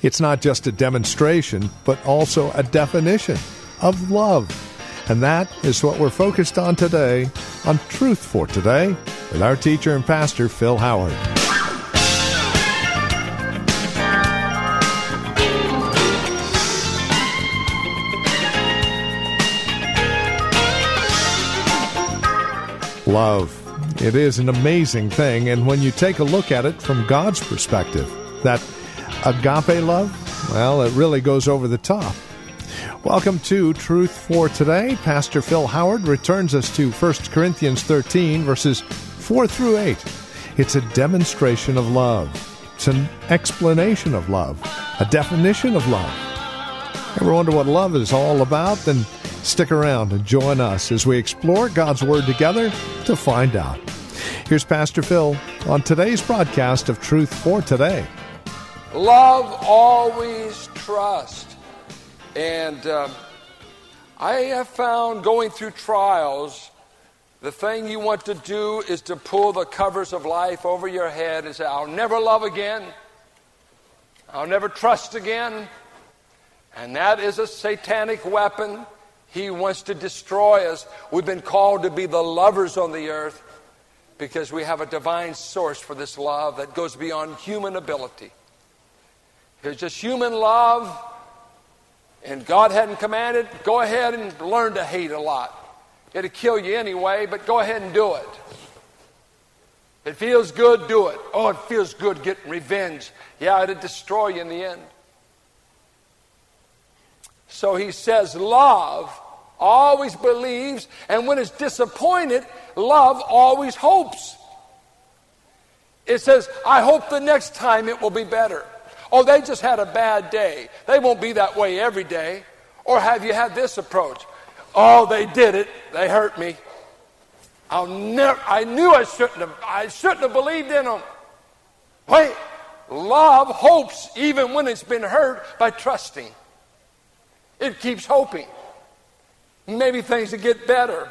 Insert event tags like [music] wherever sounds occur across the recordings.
It's not just a demonstration, but also a definition of love. And that is what we're focused on today on Truth for Today with our teacher and pastor, Phil Howard. Love. It is an amazing thing, and when you take a look at it from God's perspective, that agape love, well, it really goes over the top. Welcome to Truth for Today. Pastor Phil Howard returns us to 1 Corinthians 13, verses 4 through 8. It's a demonstration of love, it's an explanation of love, a definition of love. Ever wonder what love is all about? Then stick around and join us as we explore God's Word together to find out. Here's Pastor Phil on today's broadcast of Truth for Today. Love always trust. And um, I have found going through trials, the thing you want to do is to pull the covers of life over your head and say, I'll never love again. I'll never trust again. And that is a satanic weapon. He wants to destroy us. We've been called to be the lovers on the earth because we have a divine source for this love that goes beyond human ability. If it's just human love and God hadn't commanded, go ahead and learn to hate a lot. It'll kill you anyway, but go ahead and do it. If It feels good, do it. Oh, it feels good getting revenge. Yeah, it'll destroy you in the end. So he says, love always believes, and when it's disappointed, love always hopes. It says, I hope the next time it will be better. Oh, they just had a bad day. They won't be that way every day. Or have you had this approach? Oh, they did it. They hurt me. I'll never, I knew I shouldn't have, I shouldn't have believed in them. Wait, love hopes even when it's been hurt by trusting. It keeps hoping. Maybe things will get better.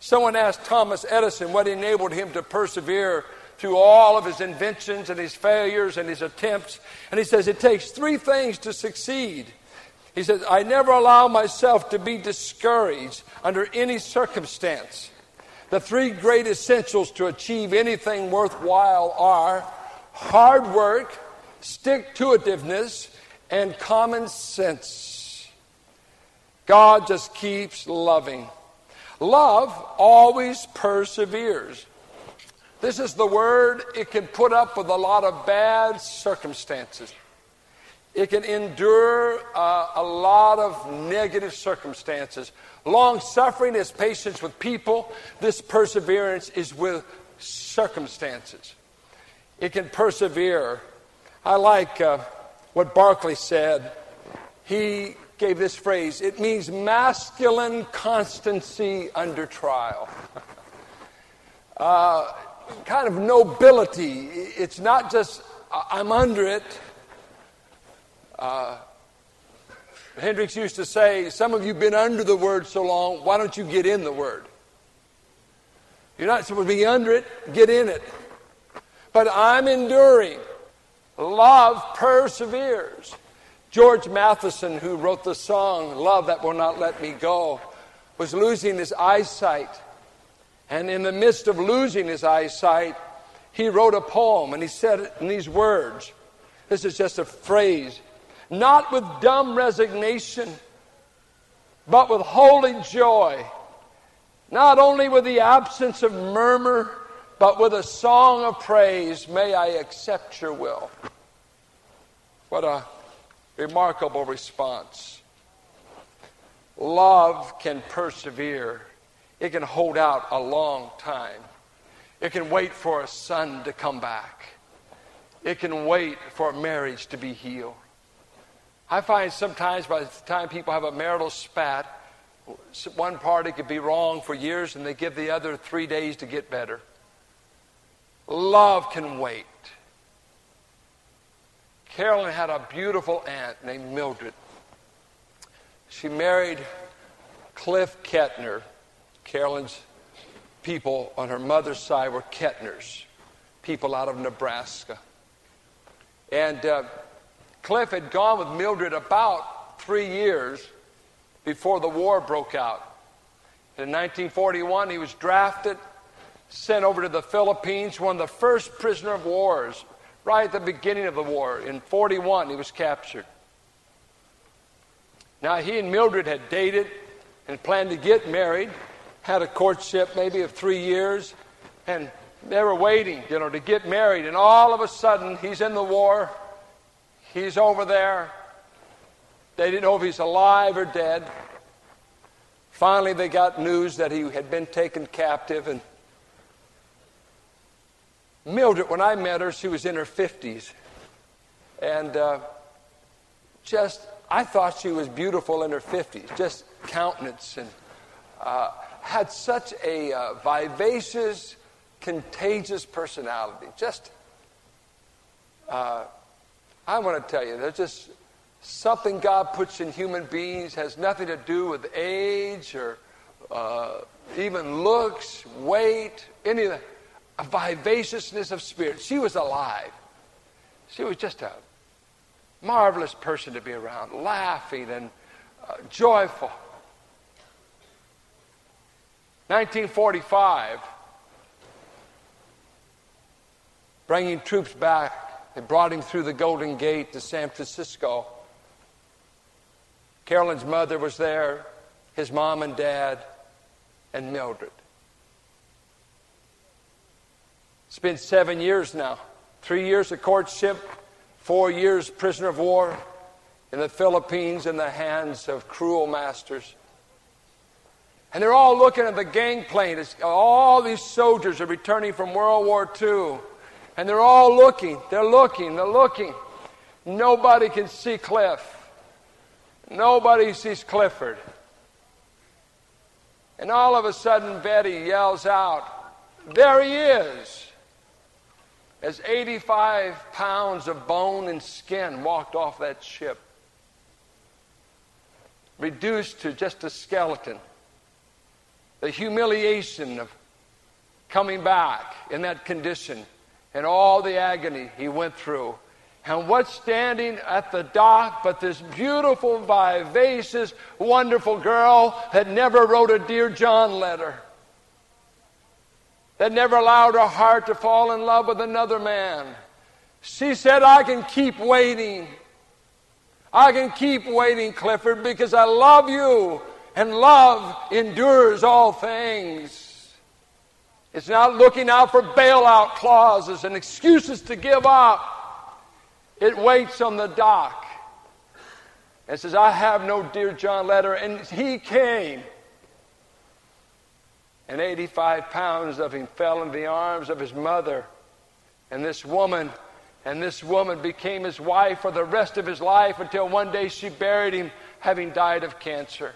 Someone asked Thomas Edison what enabled him to persevere through all of his inventions and his failures and his attempts. And he says it takes three things to succeed. He says, I never allow myself to be discouraged under any circumstance. The three great essentials to achieve anything worthwhile are hard work, stick to itiveness, and common sense. God just keeps loving. Love always perseveres. This is the word, it can put up with a lot of bad circumstances. It can endure uh, a lot of negative circumstances. Long suffering is patience with people. This perseverance is with circumstances. It can persevere. I like uh, what Barclay said. He gave this phrase it means masculine constancy under trial. [laughs] uh, kind of nobility. It's not just, I'm under it. Uh, Hendricks used to say, Some of you have been under the word so long, why don't you get in the word? You're not supposed to be under it, get in it. But I'm enduring. Love perseveres. George Matheson, who wrote the song Love That Will Not Let Me Go, was losing his eyesight. And in the midst of losing his eyesight, he wrote a poem and he said it in these words. This is just a phrase. Not with dumb resignation, but with holy joy. Not only with the absence of murmur, but with a song of praise, may I accept your will. What a remarkable response. Love can persevere it can hold out a long time. It can wait for a son to come back. It can wait for a marriage to be healed. I find sometimes by the time people have a marital spat, one party could be wrong for years and they give the other three days to get better. Love can wait. Carolyn had a beautiful aunt named Mildred. She married Cliff Kettner. Carolyn's people on her mother's side were Kettners, people out of Nebraska. And uh, Cliff had gone with Mildred about three years before the war broke out. In 1941, he was drafted, sent over to the Philippines, one of the first prisoner of wars, right at the beginning of the war. In 41, he was captured. Now, he and Mildred had dated and planned to get married, had a courtship maybe of three years, and they were waiting, you know, to get married. And all of a sudden, he's in the war. He's over there. They didn't know if he's alive or dead. Finally, they got news that he had been taken captive. And Mildred, when I met her, she was in her 50s. And uh, just, I thought she was beautiful in her 50s, just countenance, and uh, had such a uh, vivacious, contagious personality. Just, uh, I want to tell you, there's just something God puts in human beings has nothing to do with age or uh, even looks, weight, any of. A vivaciousness of spirit. She was alive. She was just a marvelous person to be around, laughing and uh, joyful. 1945, bringing troops back they brought him through the Golden Gate to San Francisco. Carolyn's mother was there, his mom and dad, and Mildred. It's been seven years now. Three years of courtship, four years prisoner of war in the Philippines in the hands of cruel masters. And they're all looking at the gangplank. All these soldiers are returning from World War II. And they're all looking, they're looking, they're looking. Nobody can see Cliff. Nobody sees Clifford. And all of a sudden, Betty yells out, There he is! As 85 pounds of bone and skin walked off that ship, reduced to just a skeleton. The humiliation of coming back in that condition and all the agony he went through. And what's standing at the dock but this beautiful, vivacious, wonderful girl that never wrote a Dear John letter, that never allowed her heart to fall in love with another man. She said, I can keep waiting. I can keep waiting, Clifford, because I love you, and love endures all things. It's not looking out for bailout clauses and excuses to give up. It waits on the dock and says, I have no Dear John letter. And he came. And 85 pounds of him fell in the arms of his mother. And this woman, and this woman became his wife for the rest of his life until one day she buried him, having died of cancer.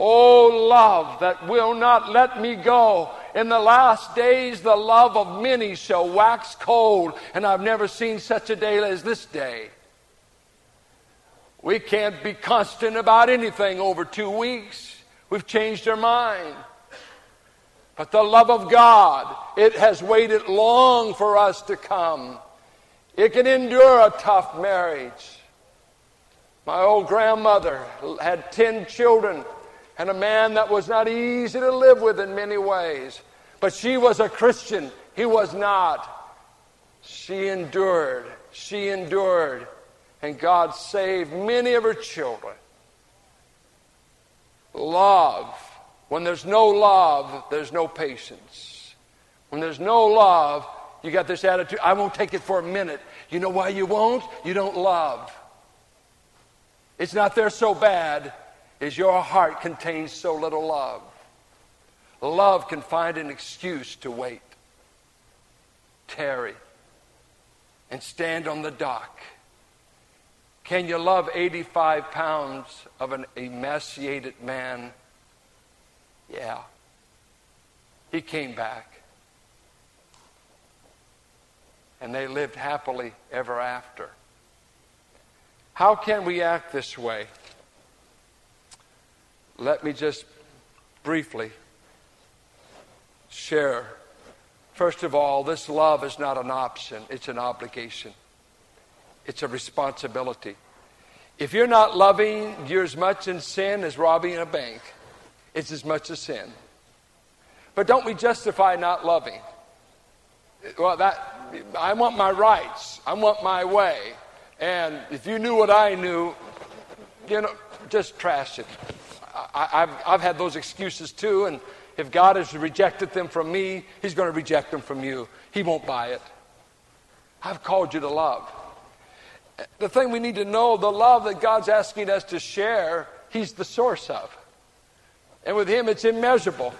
Oh, love that will not let me go. In the last days, the love of many shall wax cold, and I've never seen such a day as this day. We can't be constant about anything over two weeks. We've changed our mind. But the love of God, it has waited long for us to come. It can endure a tough marriage. My old grandmother had 10 children and a man that was not easy to live with in many ways. But she was a Christian. He was not. She endured. She endured. And God saved many of her children. Love. When there's no love, there's no patience. When there's no love, you got this attitude I won't take it for a minute. You know why you won't? You don't love. It's not there so bad is your heart contains so little love. Love can find an excuse to wait, tarry, and stand on the dock. Can you love 85 pounds of an emaciated man? Yeah. He came back. And they lived happily ever after. How can we act this way? Let me just briefly share. First of all, this love is not an option, it's an obligation, it's a responsibility. If you're not loving, you're as much in sin as robbing a bank. It's as much a sin. But don't we justify not loving? Well, that I want my rights. I want my way. And if you knew what I knew, you know, just trash it. I, have I've had those excuses too, and if God has rejected them from me, He's going to reject them from you. He won't buy it. I've called you to love. The thing we need to know the love that God's asking us to share, He's the source of. And with Him, it's immeasurable.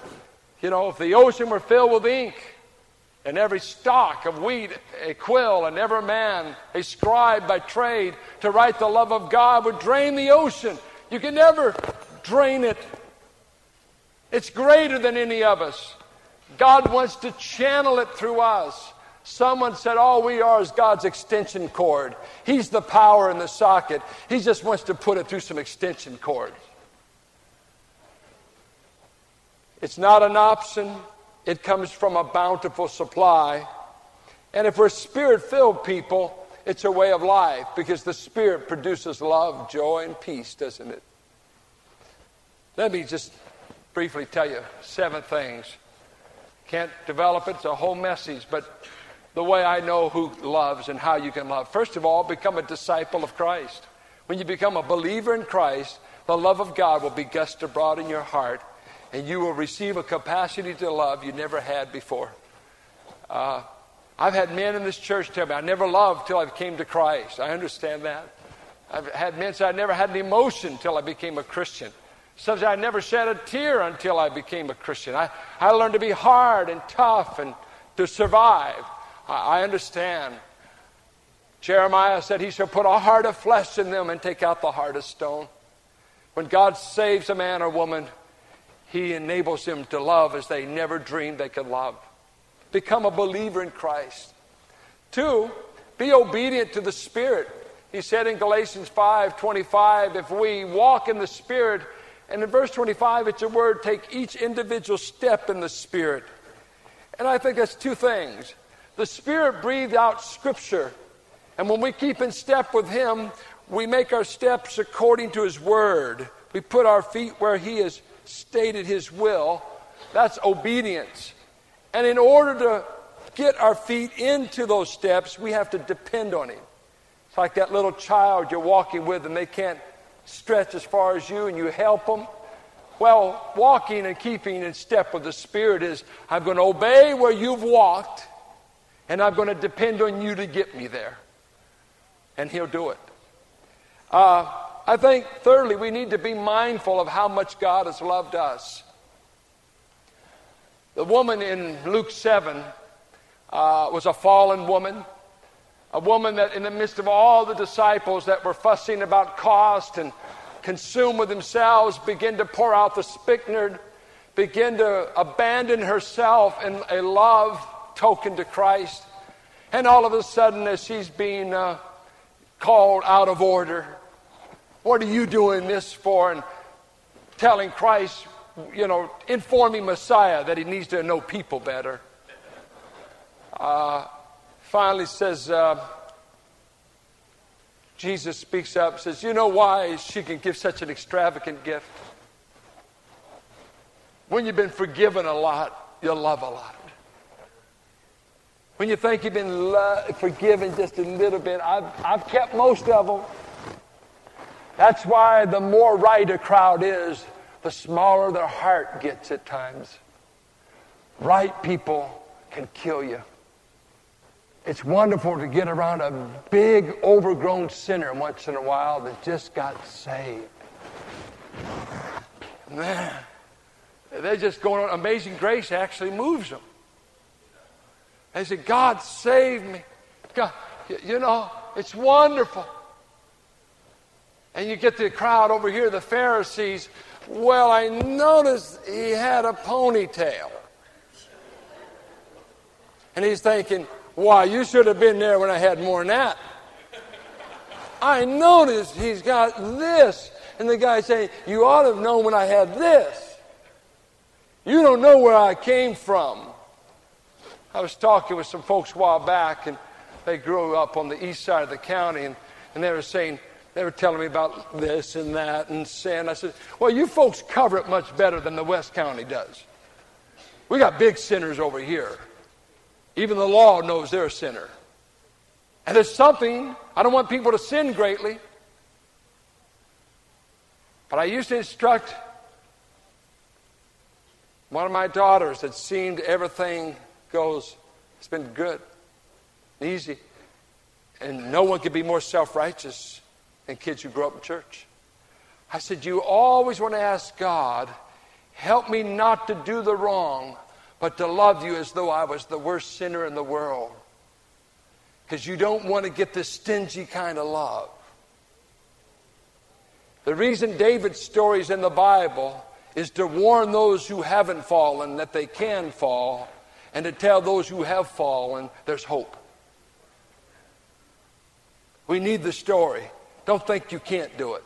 You know, if the ocean were filled with ink, and every stalk of wheat a quill, and every man a scribe by trade to write the love of God would drain the ocean. You can never drain it. It's greater than any of us. God wants to channel it through us. Someone said, All we are is God's extension cord. He's the power in the socket. He just wants to put it through some extension cords. It's not an option, it comes from a bountiful supply. And if we're spirit filled people, it's a way of life because the Spirit produces love, joy, and peace, doesn't it? Let me just briefly tell you seven things. Can't develop it, it's a whole message, but the way I know who loves and how you can love. First of all, become a disciple of Christ. When you become a believer in Christ, the love of God will be gushed abroad in your heart and you will receive a capacity to love you never had before. Uh, I've had men in this church tell me, I never loved till I came to Christ. I understand that. I've had men say, I never had an emotion till I became a Christian. Some say, I never shed a tear until I became a Christian. I, I learned to be hard and tough and to survive. I, I understand. Jeremiah said, He shall put a heart of flesh in them and take out the heart of stone. When God saves a man or woman, he enables them to love as they never dreamed they could love. Become a believer in Christ. Two, be obedient to the Spirit. He said in Galatians 5 25, if we walk in the Spirit, and in verse 25, it's a word take each individual step in the Spirit. And I think that's two things. The Spirit breathed out Scripture. And when we keep in step with Him, we make our steps according to His Word. We put our feet where He has stated his will. That's obedience. And in order to get our feet into those steps, we have to depend on him. It's like that little child you're walking with and they can't stretch as far as you and you help them. Well, walking and keeping in step with the Spirit is I'm going to obey where you've walked and I'm going to depend on you to get me there. And He'll do it. Uh, I think, thirdly, we need to be mindful of how much God has loved us. The woman in Luke 7 uh, was a fallen woman, a woman that, in the midst of all the disciples that were fussing about cost and consumed with themselves, began to pour out the spikenard, began to abandon herself in a love token to Christ. And all of a sudden, as she's being uh, called out of order, what are you doing this for? And telling Christ, you know, informing Messiah that he needs to know people better. Uh, finally says, uh, Jesus speaks up, says, You know why she can give such an extravagant gift? When you've been forgiven a lot, you'll love a lot. When you think you've been lo- forgiven just a little bit, I've, I've kept most of them. That's why the more right a crowd is, the smaller their heart gets at times. Right people can kill you. It's wonderful to get around a big, overgrown sinner once in a while that just got saved. Man, they're just going on. Amazing grace actually moves them. They say, God saved me. God, you know, it's wonderful. And you get the crowd over here, the Pharisees. Well, I noticed he had a ponytail. And he's thinking, why, you should have been there when I had more than that. I noticed he's got this. And the guy saying, You ought to have known when I had this. You don't know where I came from. I was talking with some folks a while back, and they grew up on the east side of the county, and, and they were saying, they were telling me about this and that and sin. I said, Well, you folks cover it much better than the West County does. We got big sinners over here. Even the law knows they're a sinner. And there's something, I don't want people to sin greatly, but I used to instruct one of my daughters that seemed everything goes, it's been good, easy. And no one could be more self righteous than kids who grow up in church. I said, You always want to ask God, help me not to do the wrong, but to love you as though I was the worst sinner in the world. Because you don't want to get this stingy kind of love. The reason David's story is in the Bible is to warn those who haven't fallen that they can fall, and to tell those who have fallen there's hope. We need the story. Don't think you can't do it.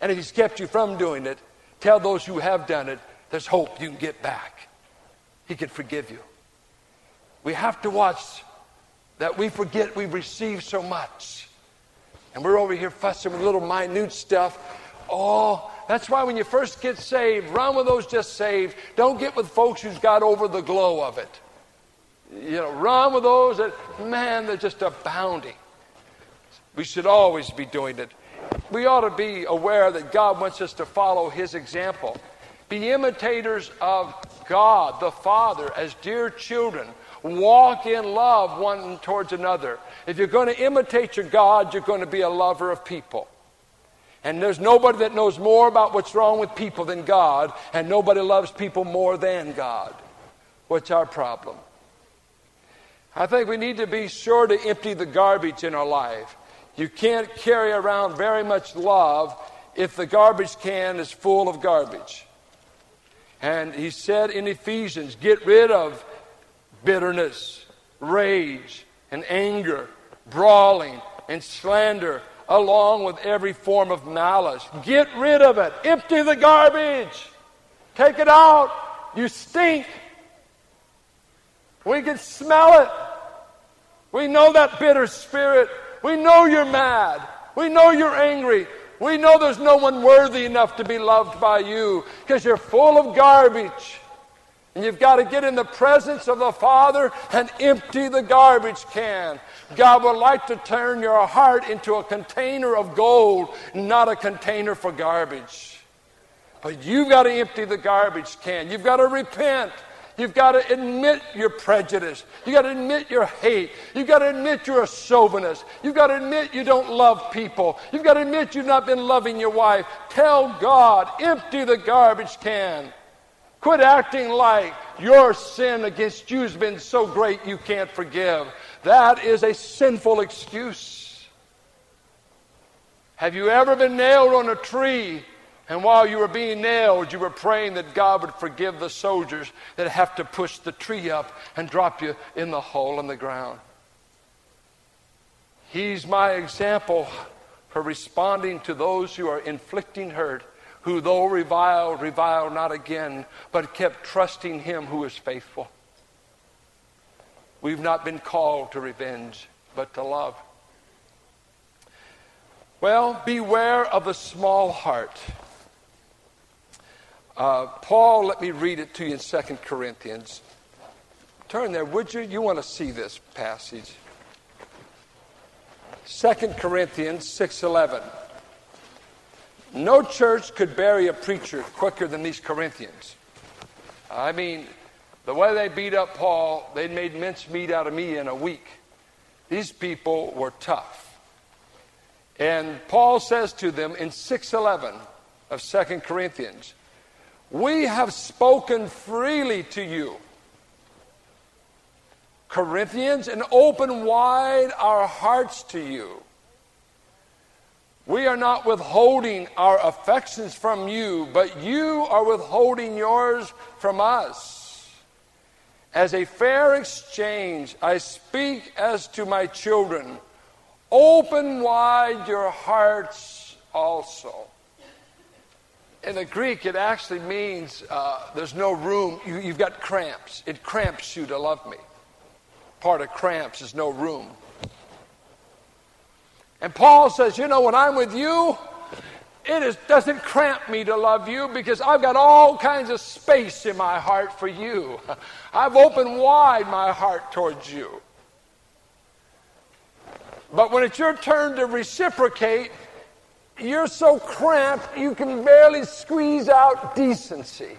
And if he's kept you from doing it, tell those who have done it there's hope you can get back. He can forgive you. We have to watch that we forget we've received so much. And we're over here fussing with little minute stuff. Oh, that's why when you first get saved, run with those just saved. Don't get with folks who's got over the glow of it. You know, run with those that, man, they're just abounding. We should always be doing it. We ought to be aware that God wants us to follow His example. Be imitators of God, the Father, as dear children. Walk in love one towards another. If you're going to imitate your God, you're going to be a lover of people. And there's nobody that knows more about what's wrong with people than God, and nobody loves people more than God. What's our problem? I think we need to be sure to empty the garbage in our life. You can't carry around very much love if the garbage can is full of garbage. And he said in Ephesians, get rid of bitterness, rage, and anger, brawling, and slander, along with every form of malice. Get rid of it. Empty the garbage. Take it out. You stink. We can smell it. We know that bitter spirit. We know you're mad. We know you're angry. We know there's no one worthy enough to be loved by you because you're full of garbage. And you've got to get in the presence of the Father and empty the garbage can. God would like to turn your heart into a container of gold, not a container for garbage. But you've got to empty the garbage can. You've got to repent. You've got to admit your prejudice. You've got to admit your hate. You've got to admit you're a chauvinist. You've got to admit you don't love people. You've got to admit you've not been loving your wife. Tell God, empty the garbage can. Quit acting like your sin against you has been so great you can't forgive. That is a sinful excuse. Have you ever been nailed on a tree and while you were being nailed, you were praying that God would forgive the soldiers that have to push the tree up and drop you in the hole in the ground. He's my example for responding to those who are inflicting hurt, who though reviled, reviled not again, but kept trusting Him who is faithful. We've not been called to revenge, but to love. Well, beware of the small heart. Uh, Paul, let me read it to you in 2 Corinthians. Turn there, would you? You want to see this passage. 2 Corinthians 6:11. No church could bury a preacher quicker than these Corinthians. I mean, the way they beat up Paul, they made mincemeat out of me in a week. These people were tough. And Paul says to them in 6:11 of 2 Corinthians, we have spoken freely to you. Corinthians, and open wide our hearts to you. We are not withholding our affections from you, but you are withholding yours from us. As a fair exchange, I speak as to my children. Open wide your hearts also. In the Greek, it actually means uh, there's no room. You, you've got cramps. It cramps you to love me. Part of cramps is no room. And Paul says, you know, when I'm with you, it is, doesn't cramp me to love you because I've got all kinds of space in my heart for you. [laughs] I've opened wide my heart towards you. But when it's your turn to reciprocate, you're so cramped you can barely squeeze out decency.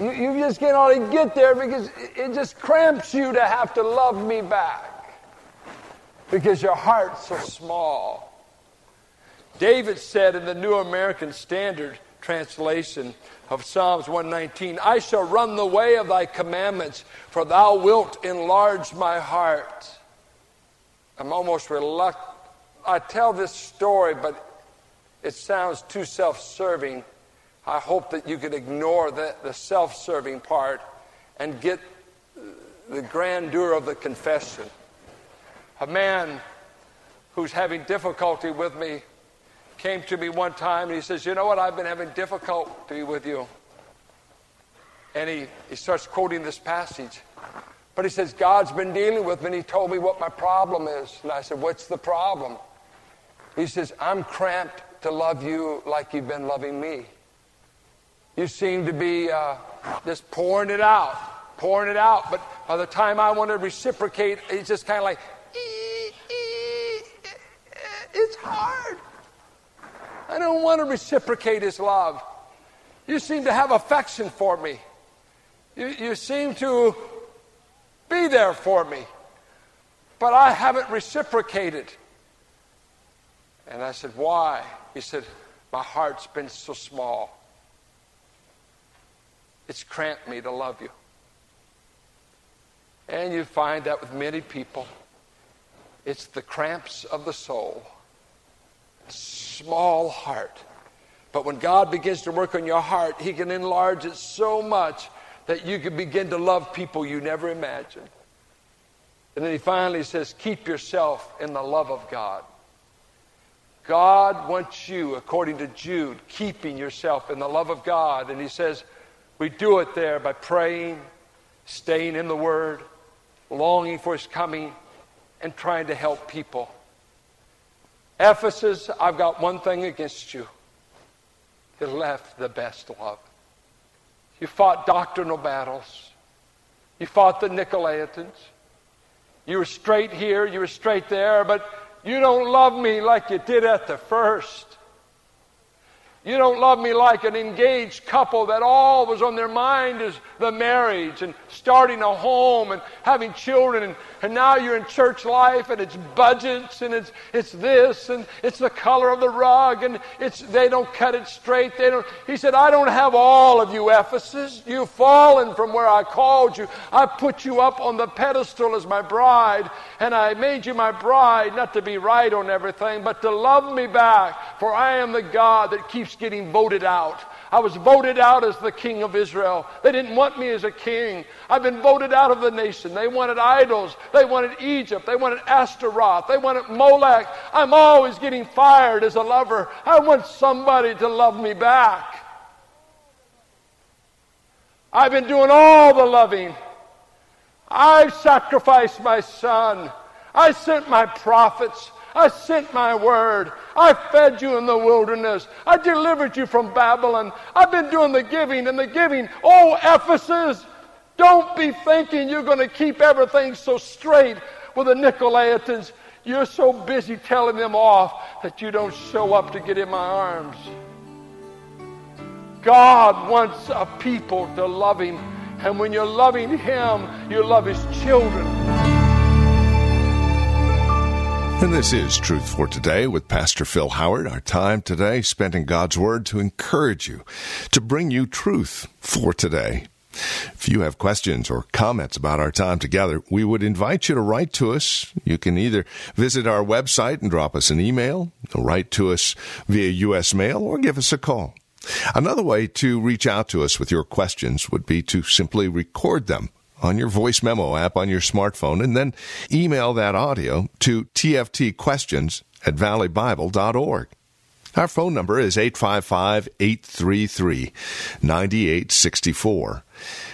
You, you just can't only get there because it just cramps you to have to love me back because your heart's so small. David said in the New American Standard translation of Psalms 119, I shall run the way of thy commandments, for thou wilt enlarge my heart. I'm almost reluctant. I tell this story, but it sounds too self serving. I hope that you can ignore the, the self serving part and get the grandeur of the confession a man who's having difficulty with me came to me one time and he says, You know what? I've been having difficulty with you. And he, he starts quoting this passage. But he says, God's been dealing with me and he told me what my problem is. And I said, What's the problem? He says, I'm cramped to love you like you've been loving me. You seem to be uh, just pouring it out, pouring it out. But by the time I want to reciprocate, it's just kind of like, it's hard. I don't want to reciprocate his love. You seem to have affection for me. You, you seem to be there for me. But I haven't reciprocated. And I said, Why? He said, My heart's been so small. It's cramped me to love you. And you find that with many people. It's the cramps of the soul. Small heart. But when God begins to work on your heart, He can enlarge it so much that you can begin to love people you never imagined. And then He finally says, Keep yourself in the love of God. God wants you, according to Jude, keeping yourself in the love of God. And He says, We do it there by praying, staying in the Word, longing for His coming and trying to help people. Ephesus, I've got one thing against you. You left the best love. You fought doctrinal battles. You fought the Nicolaitans. You were straight here, you were straight there, but you don't love me like you did at the first. You don't love me like an engaged couple that all was on their mind is the marriage and starting a home and having children. And, and now you're in church life and it's budgets and it's, it's this and it's the color of the rug and it's, they don't cut it straight. They don't. He said, I don't have all of you, Ephesus. You've fallen from where I called you. I put you up on the pedestal as my bride and I made you my bride not to be right on everything, but to love me back. For I am the God that keeps getting voted out. I was voted out as the king of Israel. They didn't want me as a king. I've been voted out of the nation. They wanted idols. They wanted Egypt. They wanted Ashtaroth. They wanted Molech. I'm always getting fired as a lover. I want somebody to love me back. I've been doing all the loving. I've sacrificed my son. I sent my prophets. I sent my word. I fed you in the wilderness. I delivered you from Babylon. I've been doing the giving and the giving. Oh, Ephesus, don't be thinking you're going to keep everything so straight with the Nicolaitans. You're so busy telling them off that you don't show up to get in my arms. God wants a people to love Him. And when you're loving Him, you love His children. And this is Truth for Today with Pastor Phil Howard. Our time today spent in God's Word to encourage you, to bring you truth for today. If you have questions or comments about our time together, we would invite you to write to us. You can either visit our website and drop us an email, write to us via U.S. mail, or give us a call. Another way to reach out to us with your questions would be to simply record them on your voice memo app on your smartphone and then email that audio to tftquestions at valleybible.org. Our phone number is 855 833 9864.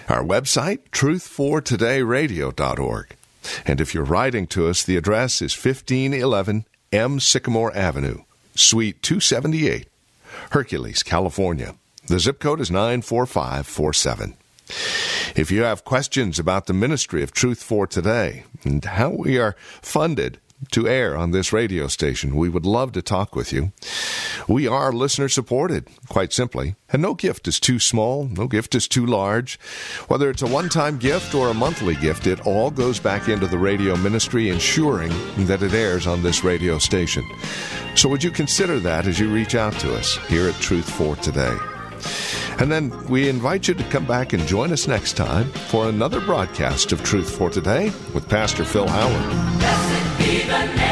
Our website, truth4todayradio.org. And if you're writing to us, the address is 1511 M. Sycamore Avenue, Suite 278, Hercules, California. The zip code is 94547. If you have questions about the ministry of Truth for Today and how we are funded to air on this radio station, we would love to talk with you. We are listener supported, quite simply, and no gift is too small, no gift is too large. Whether it's a one time gift or a monthly gift, it all goes back into the radio ministry, ensuring that it airs on this radio station. So, would you consider that as you reach out to us here at Truth for Today? And then we invite you to come back and join us next time for another broadcast of Truth for Today with Pastor Phil Howard.